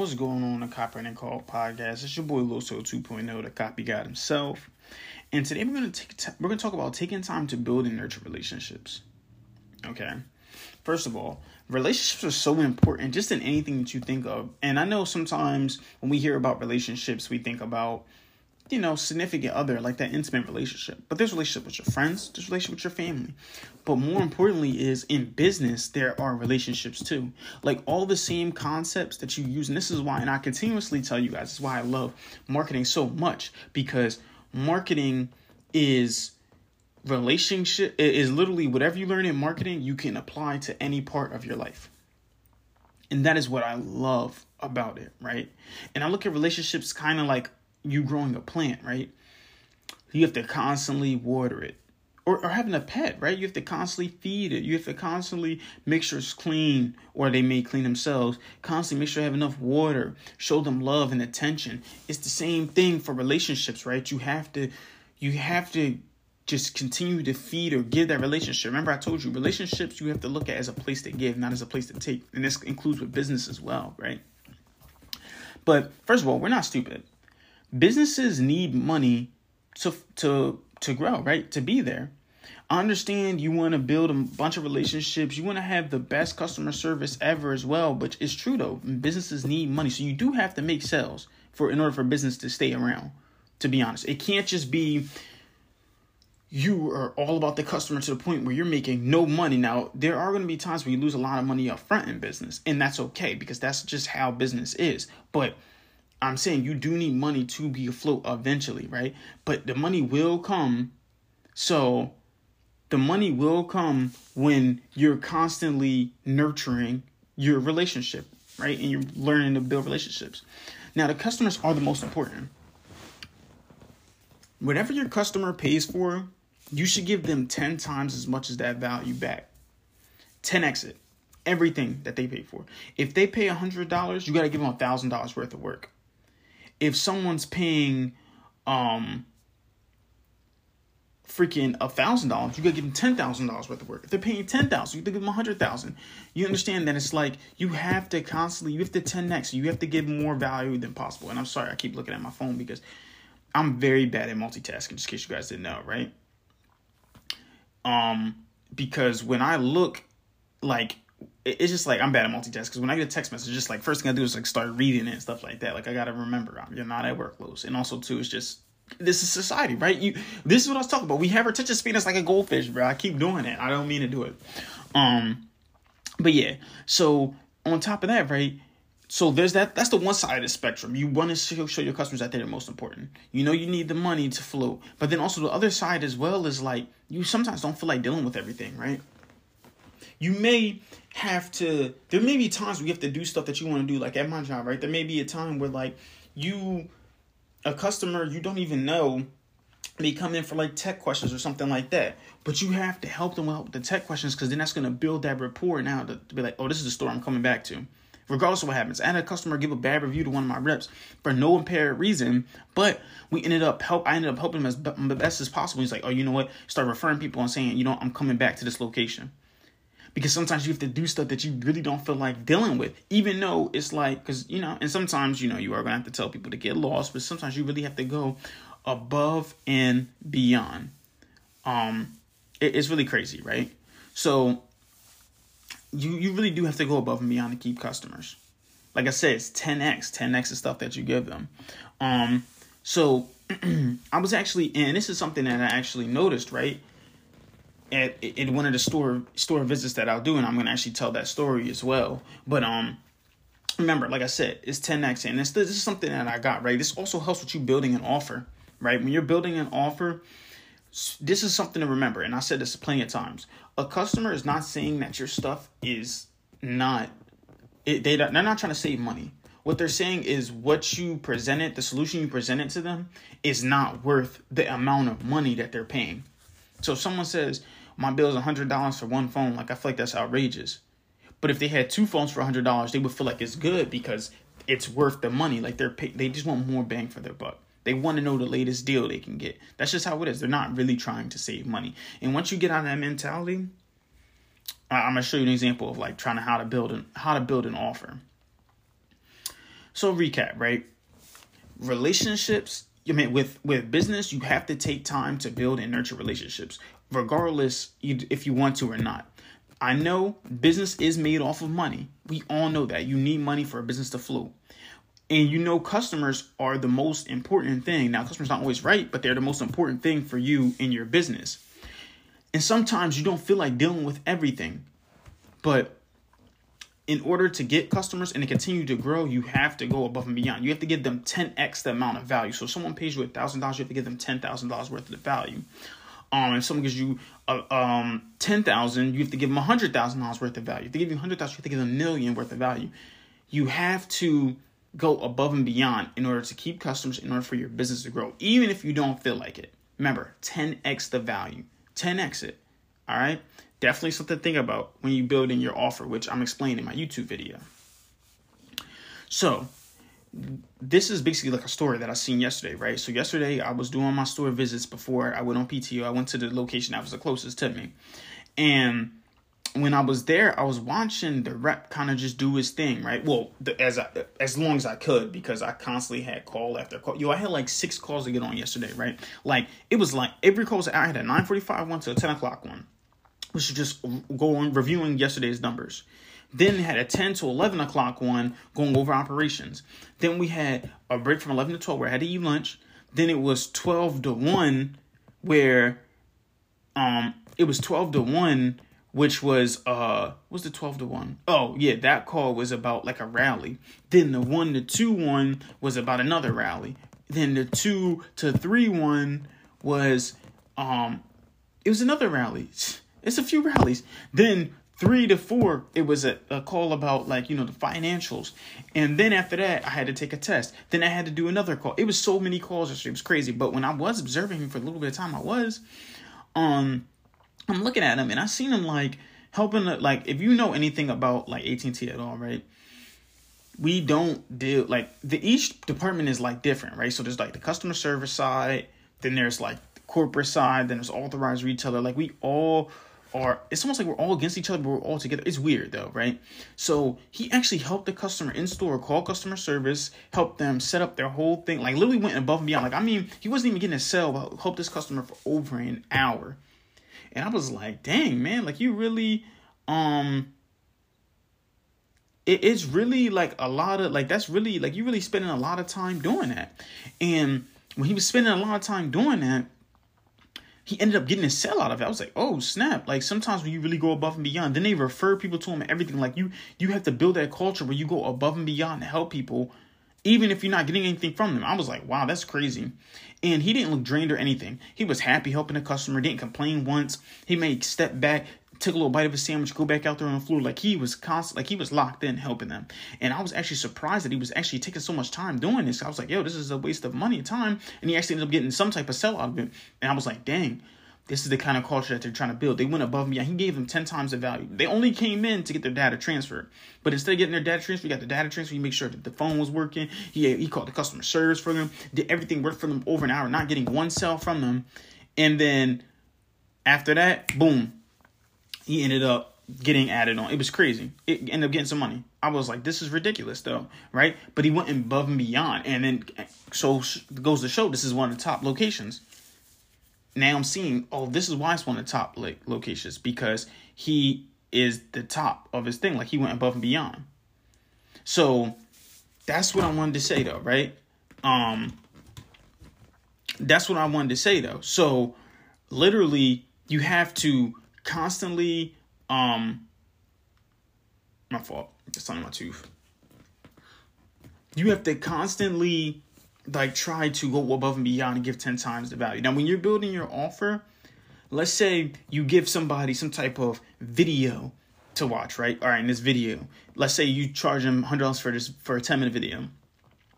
What's going on the and Call podcast? It's your boy Loso 2.0, the copy guy himself. And today we're gonna take t- we're gonna talk about taking time to build and nurture relationships. Okay. First of all, relationships are so important just in anything that you think of. And I know sometimes when we hear about relationships, we think about you know, significant other, like that intimate relationship. But there's relationship with your friends, there's relationship with your family. But more importantly is in business, there are relationships too. Like all the same concepts that you use. And this is why, and I continuously tell you guys, this is why I love marketing so much because marketing is relationship is literally whatever you learn in marketing, you can apply to any part of your life. And that is what I love about it, right? And I look at relationships kind of like you growing a plant, right? You have to constantly water it. Or, or having a pet, right? You have to constantly feed it. You have to constantly make sure it's clean, or they may clean themselves. Constantly make sure they have enough water. Show them love and attention. It's the same thing for relationships, right? You have to, you have to just continue to feed or give that relationship. Remember, I told you relationships you have to look at as a place to give, not as a place to take. And this includes with business as well, right? But first of all, we're not stupid businesses need money to to to grow, right? To be there. I understand you want to build a bunch of relationships. You want to have the best customer service ever as well, but it's true though. Businesses need money. So you do have to make sales for in order for business to stay around. To be honest, it can't just be you are all about the customer to the point where you're making no money. Now, there are going to be times where you lose a lot of money up front in business, and that's okay because that's just how business is. But I'm saying you do need money to be afloat eventually, right? But the money will come. So the money will come when you're constantly nurturing your relationship, right? And you're learning to build relationships. Now, the customers are the most important. Whatever your customer pays for, you should give them 10 times as much as that value back. 10x it. Everything that they pay for. If they pay $100, you got to give them $1,000 worth of work if someone's paying um freaking a thousand dollars, you gotta give them ten thousand dollars worth of work. If they're paying ten thousand, you to give them a hundred thousand. You understand that it's like you have to constantly you have to ten next. You have to give more value than possible. And I'm sorry, I keep looking at my phone because I'm very bad at multitasking. Just in case you guys didn't know, right? Um, because when I look like it's just like I'm bad at multitask because when I get a text message, just like first thing I do is like start reading it and stuff like that. Like I gotta remember I'm, you're not at work, and also too, it's just this is society, right? You this is what I was talking about. We have our attention span as like a goldfish, bro. I keep doing it. I don't mean to do it. Um, but yeah. So on top of that, right? So there's that. That's the one side of the spectrum. You want to show, show your customers that they're the most important. You know you need the money to flow, but then also the other side as well is like you sometimes don't feel like dealing with everything, right? You may have to there may be times where you have to do stuff that you want to do like at my job right there may be a time where like you a customer you don't even know they come in for like tech questions or something like that but you have to help them with the tech questions because then that's going to build that rapport now to, to be like oh this is the store i'm coming back to regardless of what happens. I had a customer give a bad review to one of my reps for no apparent reason, but we ended up help. I ended up helping him as best as possible. He's like, oh, you know what? Start referring people and saying, you know, I'm coming back to this location because sometimes you have to do stuff that you really don't feel like dealing with even though it's like because you know and sometimes you know you are gonna have to tell people to get lost but sometimes you really have to go above and beyond. Um it, it's really crazy right? So you you really do have to go above and beyond to keep customers. Like i said it's 10x 10x of stuff that you give them. Um so i was actually and this is something that i actually noticed right at in one of the store store visits that I'll do, and I'm gonna actually tell that story as well. But um, remember, like I said, it's 10x, and this this is something that I got right. This also helps with you building an offer, right? When you're building an offer, this is something to remember, and I said this plenty of times. A customer is not saying that your stuff is not. It, they they're not trying to save money. What they're saying is what you presented, the solution you presented to them, is not worth the amount of money that they're paying. So someone says, my bill is $100 for one phone. Like, I feel like that's outrageous. But if they had two phones for $100, they would feel like it's good because it's worth the money. Like, they're pay- they just want more bang for their buck. They want to know the latest deal they can get. That's just how it is. They're not really trying to save money. And once you get out of that mentality, I'm gonna show you an example of like trying to how to build an how to build an offer. So recap, right? Relationships, I mean with with business, you have to take time to build and nurture relationships, regardless if you want to or not. I know business is made off of money. We all know that. You need money for a business to flow. And you know customers are the most important thing. Now customers not always right, but they're the most important thing for you in your business. And sometimes you don't feel like dealing with everything. But in order to get customers and to continue to grow, you have to go above and beyond. You have to give them 10x the amount of value. So if someone pays you $1,000, you have to give them $10,000 worth of the value. Um, if someone gives you uh, um ten thousand, you have to give them a hundred thousand dollars worth of value. If they give you hundred thousand, you have to give them a million worth of value. You have to go above and beyond in order to keep customers, in order for your business to grow, even if you don't feel like it. Remember, 10x the value, 10x it. All right, definitely something to think about when you build in your offer, which I'm explaining in my YouTube video. So this is basically like a story that I seen yesterday, right? So yesterday I was doing my store visits before I went on PTO. I went to the location that was the closest to me. And when I was there, I was watching the rep kind of just do his thing, right? Well, the, as I, as long as I could because I constantly had call after call. Yo, I had like six calls to get on yesterday, right? Like it was like every call I had a nine forty five one to a ten o'clock one, which is just going reviewing yesterday's numbers. Then had a 10 to 11 o'clock one going over operations. Then we had a break from 11 to 12 where I had to eat lunch. Then it was 12 to 1 where um it was 12 to 1 which was uh was the 12 to 1 oh yeah that call was about like a rally. Then the 1 to 2 one was about another rally. Then the 2 to 3 one was um it was another rally. It's a few rallies. Then three to four, it was a, a call about like, you know, the financials. And then after that, I had to take a test. Then I had to do another call. It was so many calls. It was crazy. But when I was observing him for a little bit of time, I was, um, I'm looking at him and I seen him like helping, like, if you know anything about like AT&T at all, right? We don't deal like the each department is like different, right? So there's like the customer service side, then there's like the corporate side, then there's authorized retailer. Like we all are it's almost like we're all against each other, but we're all together. It's weird though, right? So he actually helped the customer in store, call customer service, help them set up their whole thing. Like literally went above and beyond. Like I mean, he wasn't even getting a sell, but helped this customer for over an hour. And I was like, dang man, like you really um it, it's really like a lot of like that's really like you really spending a lot of time doing that. And when he was spending a lot of time doing that, he ended up getting a sell out of it. I was like, oh snap! Like sometimes when you really go above and beyond, then they refer people to him and everything. Like you, you have to build that culture where you go above and beyond to help people, even if you're not getting anything from them. I was like, wow, that's crazy. And he didn't look drained or anything. He was happy helping the customer. Didn't complain once. He made step back, took a little bite of a sandwich, go back out there on the floor. Like he was constant, like he was locked in helping them. And I was actually surprised that he was actually taking so much time doing this. I was like, yo, this is a waste of money and time. And he actually ended up getting some type of sell out of it. And I was like, dang, this is the kind of culture that they're trying to build. They went above and beyond. He gave them 10 times the value. They only came in to get their data transferred. But instead of getting their data transferred, he got the data transfer. He made sure that the phone was working. He, he called the customer service for them, did everything work for them over an hour, not getting one sell from them. And then after that, boom, he ended up getting added on. It was crazy. It ended up getting some money. I was like, this is ridiculous though, right? But he went above and beyond. And then, so goes to show this is one of the top locations. Now I'm seeing, oh, this is why it's one of the top like, locations because he is the top of his thing. Like he went above and beyond. So that's what I wanted to say though, right? Um, that's what I wanted to say though. So literally, you have to constantly um my fault. It's on my tooth. You have to constantly like try to go above and beyond and give 10 times the value. Now when you're building your offer let's say you give somebody some type of video to watch right? All right in this video let's say you charge them $100 for this for a 10 minute video.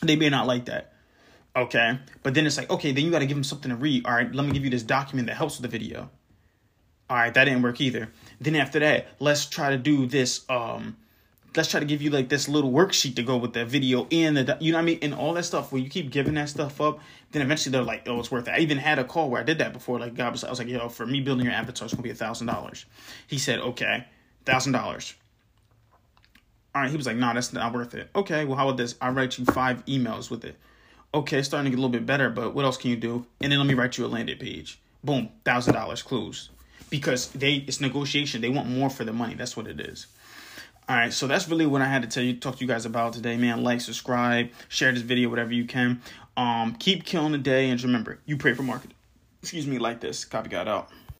They may not like that okay? But then it's like okay then you got to give them something to read. All right let me give you this document that helps with the video all right, that didn't work either. Then after that, let's try to do this. Um, let's try to give you like this little worksheet to go with the video and the you know what I mean and all that stuff. Where you keep giving that stuff up, then eventually they're like, oh, it's worth it. I even had a call where I did that before. Like God was, I was like, yo, for me building your avatar, it's gonna be a thousand dollars. He said, okay, thousand dollars. All right, he was like, nah, that's not worth it. Okay, well, how about this? I'll write you five emails with it. Okay, starting to get a little bit better, but what else can you do? And then let me write you a landing page. Boom, thousand dollars closed. Because they it's negotiation. They want more for the money. That's what it is. All right, so that's really what I had to tell you, talk to you guys about today, man. Like, subscribe, share this video, whatever you can. Um, keep killing the day, and remember, you pray for marketing. Excuse me, like this. Copy got out.